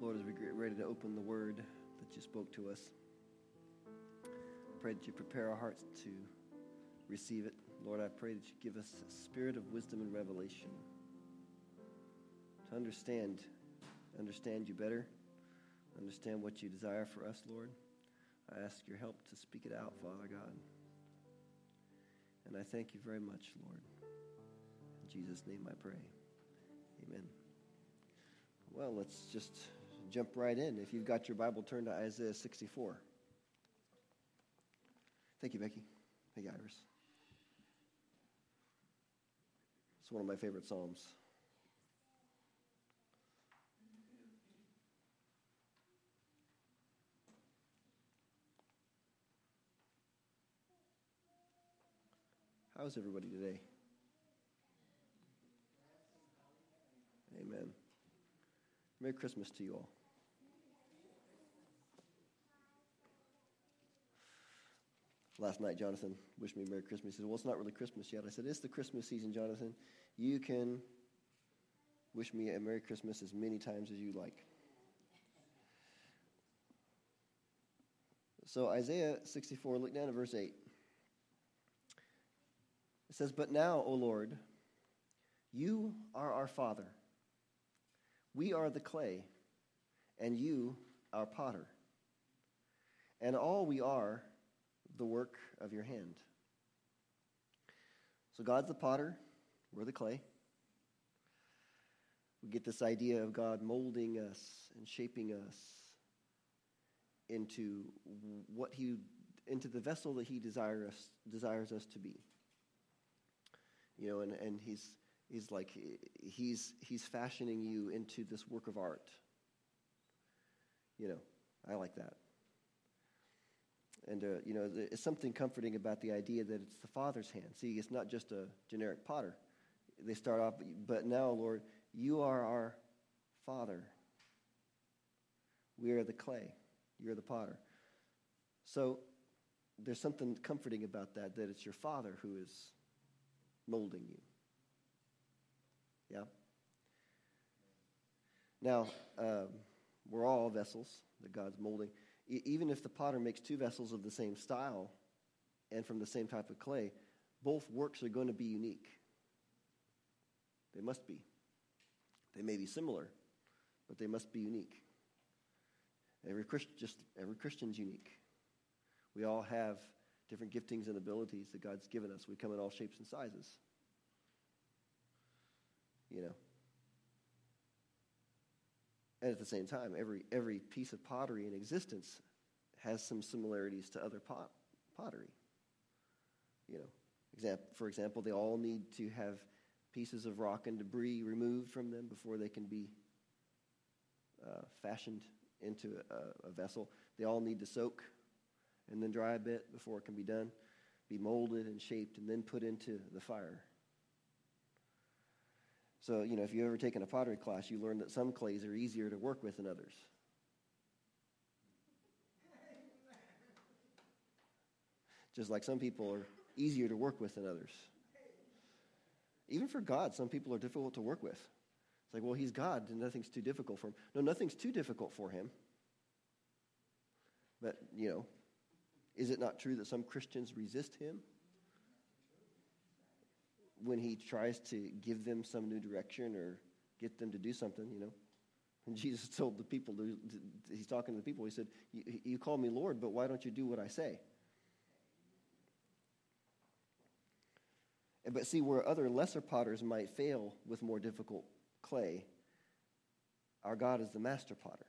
Lord, as we get ready to open the word that you spoke to us, I pray that you prepare our hearts to receive it. Lord, I pray that you give us a spirit of wisdom and revelation to understand, understand you better, understand what you desire for us, Lord. I ask your help to speak it out, Father God. And I thank you very much, Lord. In Jesus' name I pray. Amen. Well, let's just jump right in. If you've got your Bible, turn to Isaiah 64. Thank you, Becky. Thank you, Iris. It's one of my favorite Psalms. How's everybody today? Amen. Merry Christmas to you all. Last night, Jonathan wished me Merry Christmas. He said, Well, it's not really Christmas yet. I said, It's the Christmas season, Jonathan. You can wish me a Merry Christmas as many times as you like. So, Isaiah 64, look down at verse 8. It says, But now, O Lord, you are our Father. We are the clay, and you our potter. And all we are, the work of your hand. So God's the potter, we're the clay. We get this idea of God molding us and shaping us into what he into the vessel that he desires us, desires us to be. You know, and, and he's he's like he's he's fashioning you into this work of art. You know, I like that. And, uh, you know, it's something comforting about the idea that it's the Father's hand. See, it's not just a generic potter. They start off, but now, Lord, you are our Father. We are the clay. You're the potter. So there's something comforting about that, that it's your Father who is molding you. Yeah? Now, um, we're all vessels that God's molding even if the potter makes two vessels of the same style and from the same type of clay, both works are going to be unique. They must be. They may be similar, but they must be unique. Every Christian, just every Christian's unique. We all have different giftings and abilities that God's given us. We come in all shapes and sizes. You know. And at the same time, every, every piece of pottery in existence has some similarities to other pot, pottery. You know, for example, they all need to have pieces of rock and debris removed from them before they can be uh, fashioned into a, a vessel. They all need to soak and then dry a bit before it can be done, be molded and shaped, and then put into the fire. So, you know, if you've ever taken a pottery class, you learn that some clays are easier to work with than others. Just like some people are easier to work with than others. Even for God, some people are difficult to work with. It's like, well, he's God, and nothing's too difficult for him. No, nothing's too difficult for him. But, you know, is it not true that some Christians resist him? When he tries to give them some new direction or get them to do something, you know. And Jesus told the people, he's talking to the people, he said, You call me Lord, but why don't you do what I say? But see, where other lesser potters might fail with more difficult clay, our God is the master potter.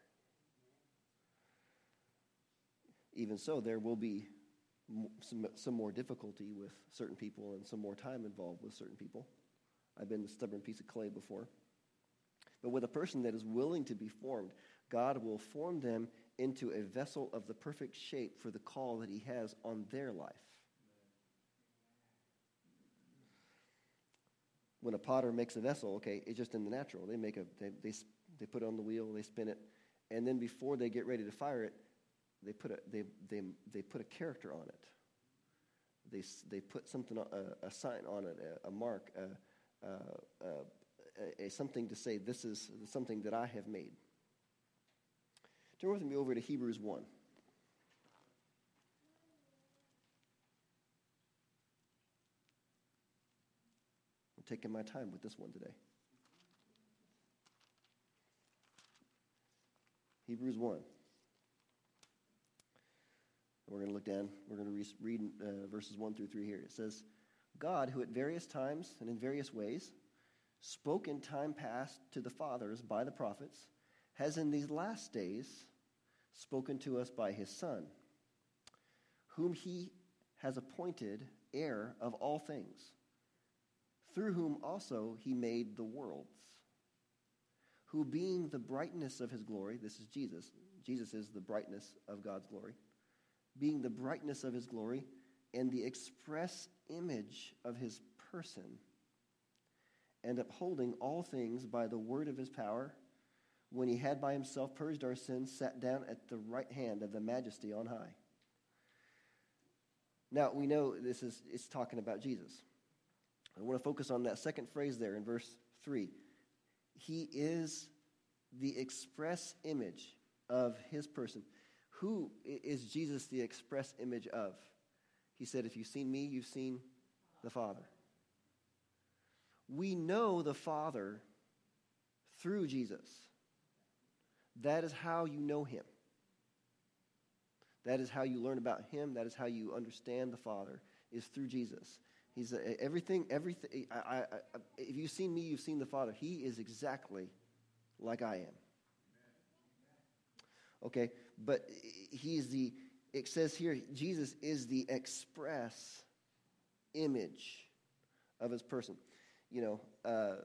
Even so, there will be some, some more difficulty with certain people and some more time involved with certain people. I've been a stubborn piece of clay before. But with a person that is willing to be formed, God will form them into a vessel of the perfect shape for the call that He has on their life. When a potter makes a vessel, okay, it's just in the natural. They make a they, they, they put it on the wheel, they spin it, and then before they get ready to fire it, they put a, they, they, they put a character on it. They, they put something, a, a sign on it, a, a mark, a, a, a, something to say, this is something that I have made. Turn with me over to Hebrews 1. I'm taking my time with this one today. Hebrews 1. We're going to look down. We're going to read uh, verses 1 through 3 here. It says, God, who at various times and in various ways spoke in time past to the fathers by the prophets, has in these last days spoken to us by his Son, whom he has appointed heir of all things, through whom also he made the worlds, who being the brightness of his glory, this is Jesus, Jesus is the brightness of God's glory, being the brightness of his glory and the express image of his person, and upholding all things by the word of his power, when he had by himself purged our sins, sat down at the right hand of the majesty on high. Now, we know this is it's talking about Jesus. I want to focus on that second phrase there in verse 3. He is the express image of his person. Who is Jesus the express image of? He said, If you've seen me, you've seen the Father. We know the Father through Jesus. That is how you know him. That is how you learn about him. That is how you understand the Father, is through Jesus. He's a, everything, everything. I, I, I, if you've seen me, you've seen the Father. He is exactly like I am. Okay, but he's the, it says here, Jesus is the express image of his person. You know, uh,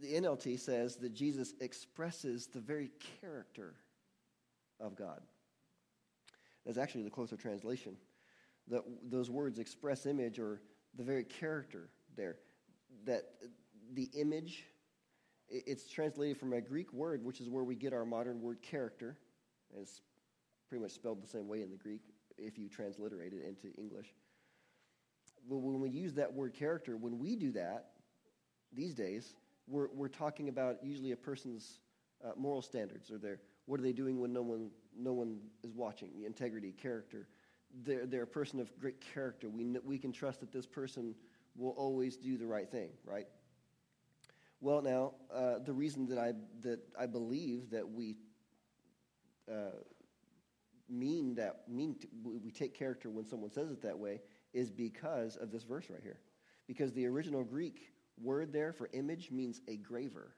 the NLT says that Jesus expresses the very character of God. That's actually the closer translation. That those words, express image, or the very character there. That the image, it's translated from a Greek word, which is where we get our modern word character. It's pretty much spelled the same way in the Greek if you transliterate it into English. But when we use that word character, when we do that these days, we're, we're talking about usually a person's uh, moral standards or their what are they doing when no one no one is watching integrity character. They're, they're a person of great character. We, we can trust that this person will always do the right thing right? Well now uh, the reason that i that i believe that we uh, mean that mean to, we take character when someone says it that way is because of this verse right here because the original greek word there for image means a graver.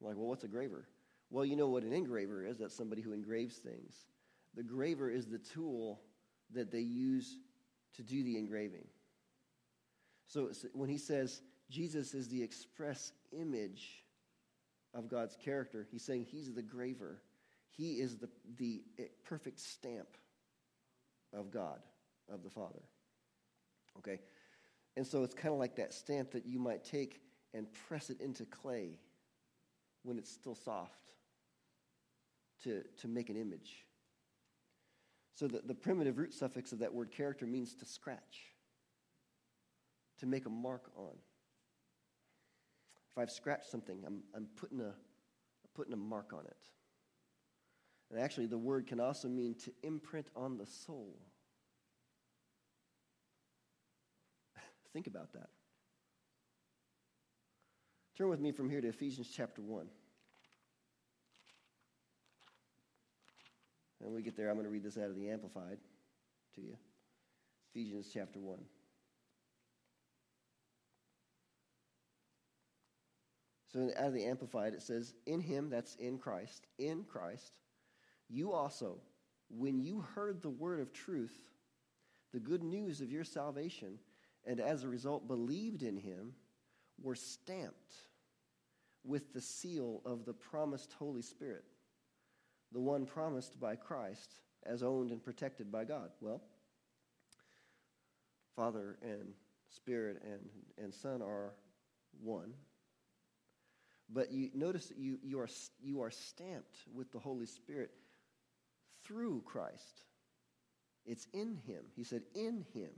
I'm like, well, what's a graver? Well, you know what an engraver is. That's somebody who engraves things. The graver is the tool that they use to do the engraving. So when he says Jesus is the express image of God's character, he's saying he's the graver. He is the, the eh, perfect stamp of God, of the Father. Okay? And so it's kind of like that stamp that you might take and press it into clay when it's still soft to, to make an image. So the, the primitive root suffix of that word character means to scratch, to make a mark on. If I've scratched something, I'm, I'm putting, a, putting a mark on it. And actually, the word can also mean to imprint on the soul. Think about that. Turn with me from here to Ephesians chapter 1. And when we get there, I'm going to read this out of the Amplified to you. Ephesians chapter 1. So out of the Amplified, it says, In him, that's in Christ, in Christ, you also, when you heard the word of truth, the good news of your salvation, and as a result believed in him were stamped with the seal of the promised Holy Spirit, the one promised by Christ as owned and protected by God. Well, Father and Spirit and, and Son are one. But you notice you, you, are, you are stamped with the Holy Spirit through Christ. It's in him. He said, in him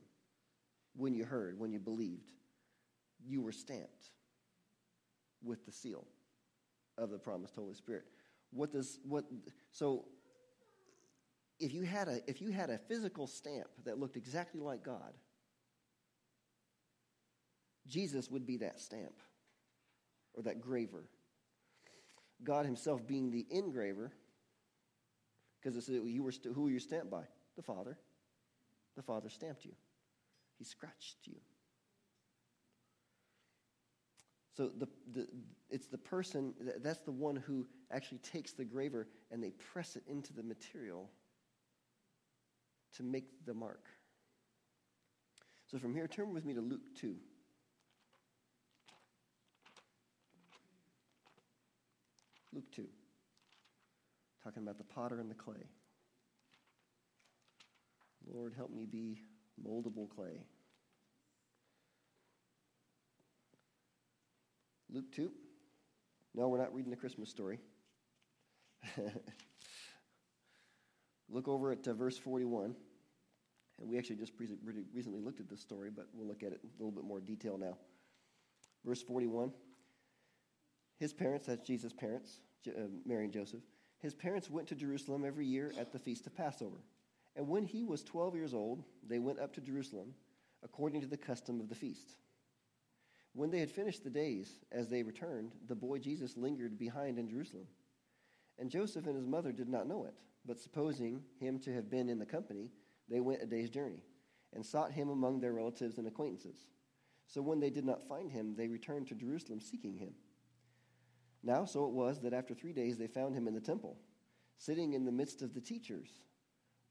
when you heard, when you believed, you were stamped with the seal of the promised Holy Spirit. what does what so if you had a if you had a physical stamp that looked exactly like God, Jesus would be that stamp or that graver. God Himself being the engraver, because it's you were who were you stamped by? The Father. The Father stamped you. He scratched you. So the, the, it's the person, that's the one who actually takes the graver and they press it into the material to make the mark. So from here, turn with me to Luke 2. Luke 2, talking about the potter and the clay. Lord, help me be moldable clay. Luke 2. No, we're not reading the Christmas story. look over at uh, verse 41. And we actually just pre- recently looked at this story, but we'll look at it in a little bit more detail now. Verse 41. His parents, that's Jesus' parents, uh, Mary and Joseph, his parents went to Jerusalem every year at the feast of Passover. And when he was 12 years old, they went up to Jerusalem according to the custom of the feast. When they had finished the days, as they returned, the boy Jesus lingered behind in Jerusalem. And Joseph and his mother did not know it, but supposing him to have been in the company, they went a day's journey and sought him among their relatives and acquaintances. So when they did not find him, they returned to Jerusalem seeking him. Now, so it was that after three days they found him in the temple, sitting in the midst of the teachers,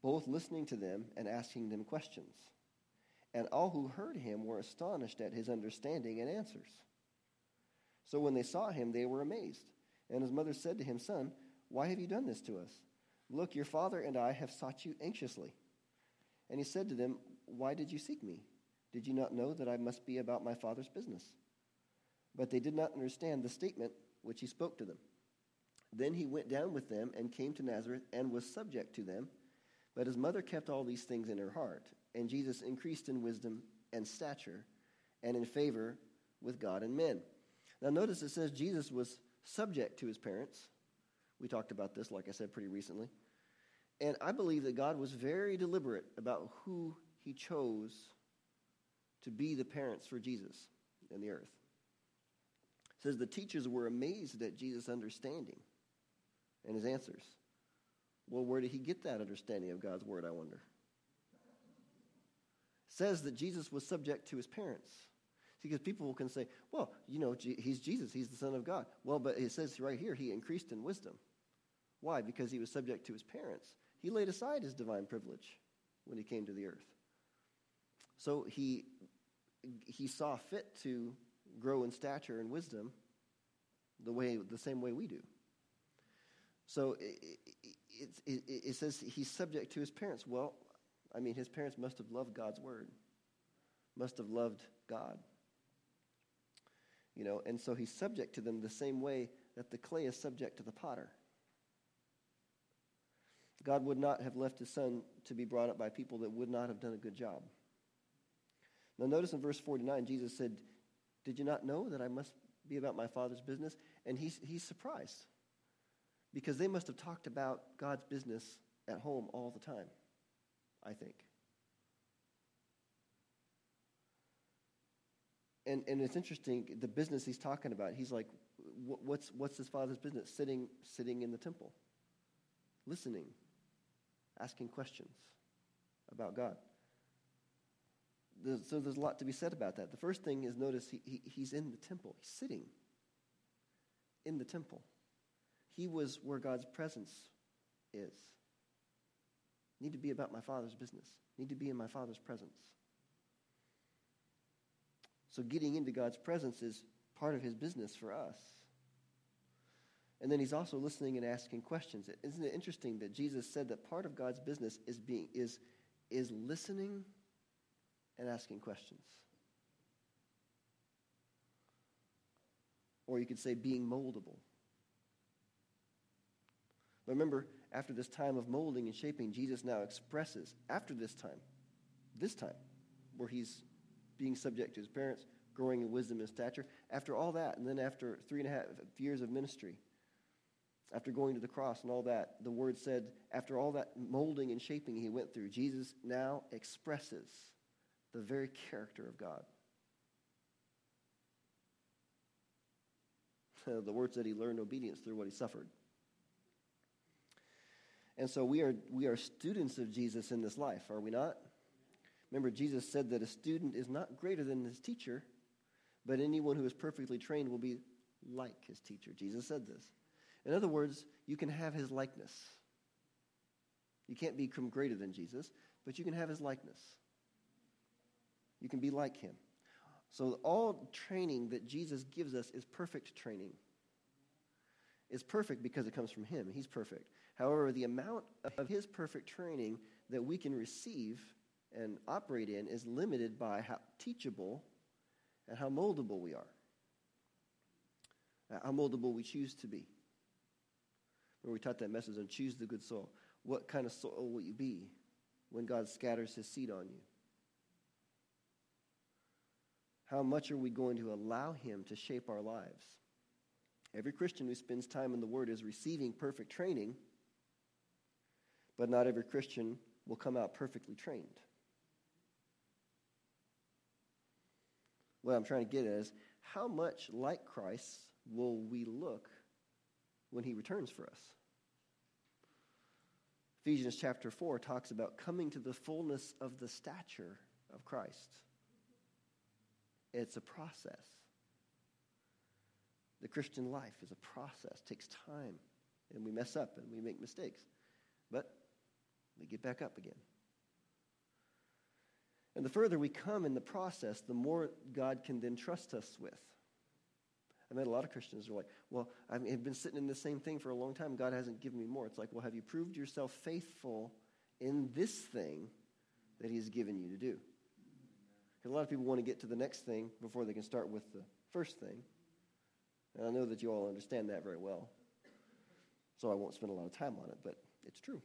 both listening to them and asking them questions. And all who heard him were astonished at his understanding and answers. So when they saw him, they were amazed. And his mother said to him, Son, why have you done this to us? Look, your father and I have sought you anxiously. And he said to them, Why did you seek me? Did you not know that I must be about my father's business? But they did not understand the statement which he spoke to them. Then he went down with them and came to Nazareth and was subject to them. But his mother kept all these things in her heart and Jesus increased in wisdom and stature and in favor with God and men. Now, notice it says Jesus was subject to his parents. We talked about this, like I said, pretty recently. And I believe that God was very deliberate about who he chose to be the parents for Jesus in the earth. Says the teachers were amazed at Jesus' understanding and his answers. Well, where did he get that understanding of God's word, I wonder? says that Jesus was subject to his parents. Because people can say, well, you know, he's Jesus, he's the Son of God. Well, but it says right here, he increased in wisdom. Why? Because he was subject to his parents. He laid aside his divine privilege when he came to the earth. So he, he saw fit to grow in stature and wisdom the, way, the same way we do. So it, it, it, it says he's subject to his parents. Well, I mean, his parents must have loved God's word, must have loved God. You know, and so he's subject to them the same way that the clay is subject to the potter. God would not have left his son to be brought up by people that would not have done a good job. Now, notice in verse 49, Jesus said, Did you not know that I must be about my father's business? And he's, he's surprised because they must have talked about God's business at home all the time. I think. And, and it's interesting, the business he's talking about, he's like, what's, what's his father's business? Sitting, sitting in the temple, listening, asking questions about God. So there's a lot to be said about that. The first thing is notice he, he, he's in the temple, he's sitting in the temple. He was where God's presence is. Need to be about my Father's business. Need to be in my Father's presence. So getting into God's presence is part of his business for us. And then he's also listening and asking questions. Isn't it interesting that Jesus said that part of God's business is being is is listening and asking questions? Or you could say being moldable. But remember, after this time of molding and shaping, Jesus now expresses, after this time, this time, where he's being subject to his parents, growing in wisdom and stature, after all that, and then after three and a half years of ministry, after going to the cross and all that, the word said, after all that molding and shaping he went through, Jesus now expresses the very character of God. the word said he learned obedience through what he suffered. And so we are, we are students of Jesus in this life, are we not? Remember, Jesus said that a student is not greater than his teacher, but anyone who is perfectly trained will be like his teacher. Jesus said this. In other words, you can have his likeness. You can't become greater than Jesus, but you can have his likeness. You can be like him. So, all training that Jesus gives us is perfect training. It's perfect because it comes from him. He's perfect. However, the amount of his perfect training that we can receive and operate in is limited by how teachable and how moldable we are, how moldable we choose to be. When we taught that message on choose the good soil, what kind of soil will you be when God scatters his seed on you? How much are we going to allow him to shape our lives? Every Christian who spends time in the Word is receiving perfect training, but not every Christian will come out perfectly trained. What I'm trying to get at is how much like Christ will we look when he returns for us? Ephesians chapter 4 talks about coming to the fullness of the stature of Christ. It's a process. The Christian life is a process, it takes time, and we mess up and we make mistakes. But we get back up again. And the further we come in the process, the more God can then trust us with. I met a lot of Christians who are like, well, I've been sitting in the same thing for a long time. God hasn't given me more. It's like, well, have you proved yourself faithful in this thing that He's given you to do? Because a lot of people want to get to the next thing before they can start with the first thing. And I know that you all understand that very well. So I won't spend a lot of time on it, but it's true.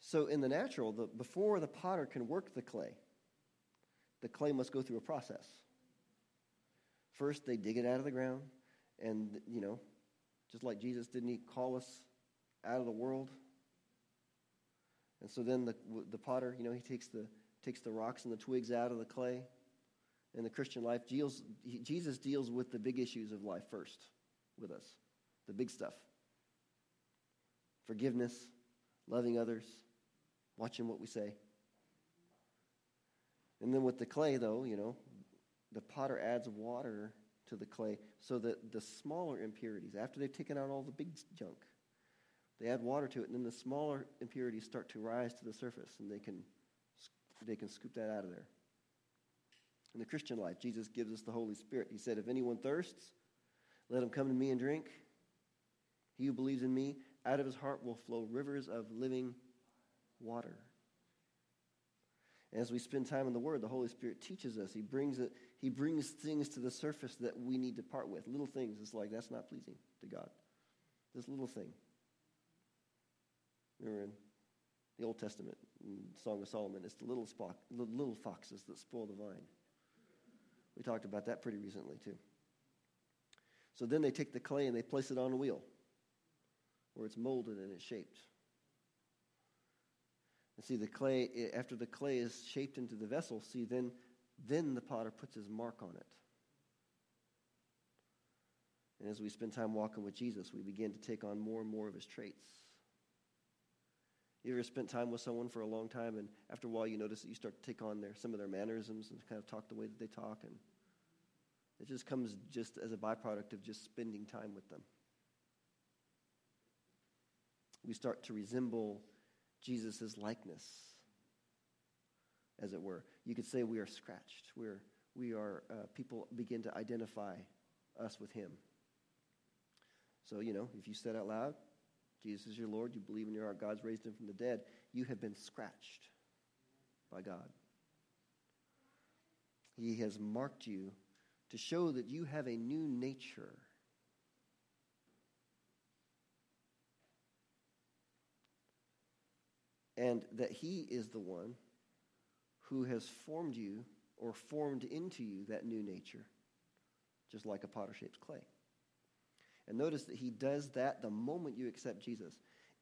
So in the natural, the, before the potter can work the clay, the clay must go through a process. First, they dig it out of the ground, and, you know, just like Jesus, didn't he call us out of the world? And so then the, the potter, you know, he takes the, takes the rocks and the twigs out of the clay. In the Christian life, Jesus, Jesus deals with the big issues of life first with us, the big stuff forgiveness, loving others, watching what we say. And then with the clay, though, you know, the potter adds water to the clay so that the smaller impurities, after they've taken out all the big junk, they add water to it, and then the smaller impurities start to rise to the surface, and they can, they can scoop that out of there. In the Christian life, Jesus gives us the Holy Spirit. He said, If anyone thirsts, let him come to me and drink. He who believes in me, out of his heart will flow rivers of living water. as we spend time in the Word, the Holy Spirit teaches us. He brings it, He brings things to the surface that we need to part with. Little things. It's like that's not pleasing to God. This little thing. Remember in the Old Testament, Song of Solomon, it's the little, spock, the little foxes that spoil the vine. We talked about that pretty recently too. So then they take the clay and they place it on a wheel where it's molded and it's shaped. And see, the clay, eh, after the clay is shaped into the vessel, see, then, then the potter puts his mark on it. And as we spend time walking with Jesus, we begin to take on more and more of his traits. You ever spent time with someone for a long time, and after a while you notice that you start to take on their, some of their mannerisms and kind of talk the way that they talk, and it just comes just as a byproduct of just spending time with them. We start to resemble Jesus' likeness, as it were. You could say we are scratched. We're, we are, uh, people begin to identify us with him. So, you know, if you said out loud, Jesus is your Lord, you believe in your heart God's raised him from the dead, you have been scratched by God. He has marked you to show that you have a new nature and that He is the one who has formed you or formed into you that new nature, just like a potter shapes clay. And notice that he does that the moment you accept Jesus.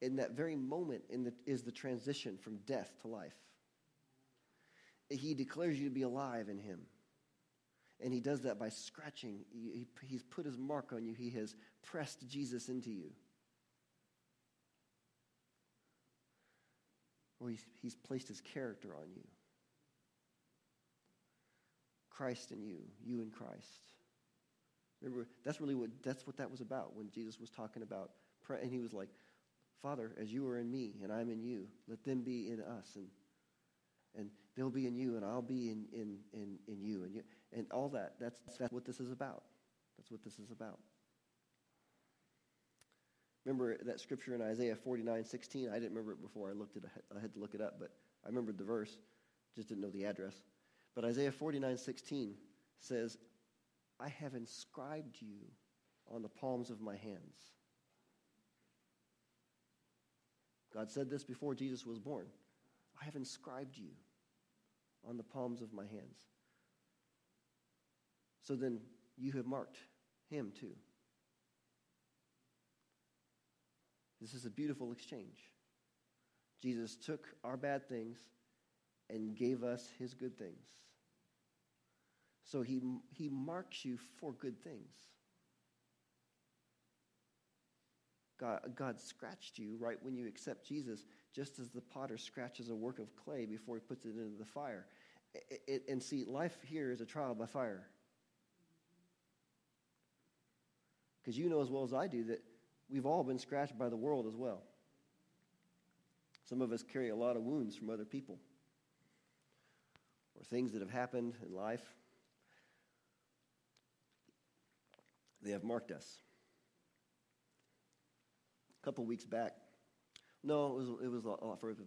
In that very moment in the, is the transition from death to life. He declares you to be alive in him. And he does that by scratching. He, he's put his mark on you, he has pressed Jesus into you. Or he's, he's placed his character on you. Christ in you, you in Christ. Remember, that's really what that's what that was about when Jesus was talking about prayer, and he was like, Father, as you are in me and I'm in you, let them be in us, and and they'll be in you, and I'll be in in in, in you, and you, and all that. That's that's what this is about. That's what this is about. Remember that scripture in Isaiah 49, 16? I didn't remember it before. I looked it. I had to look it up, but I remembered the verse, just didn't know the address. But Isaiah 49, 16 says, I have inscribed you on the palms of my hands. God said this before Jesus was born. I have inscribed you on the palms of my hands. So then you have marked him too. This is a beautiful exchange. Jesus took our bad things and gave us his good things. So he, he marks you for good things. God, God scratched you right when you accept Jesus, just as the potter scratches a work of clay before he puts it into the fire. It, it, and see, life here is a trial by fire. Because you know as well as I do that we've all been scratched by the world as well. Some of us carry a lot of wounds from other people or things that have happened in life. They have marked us. A couple weeks back, no, it was, it was a lot further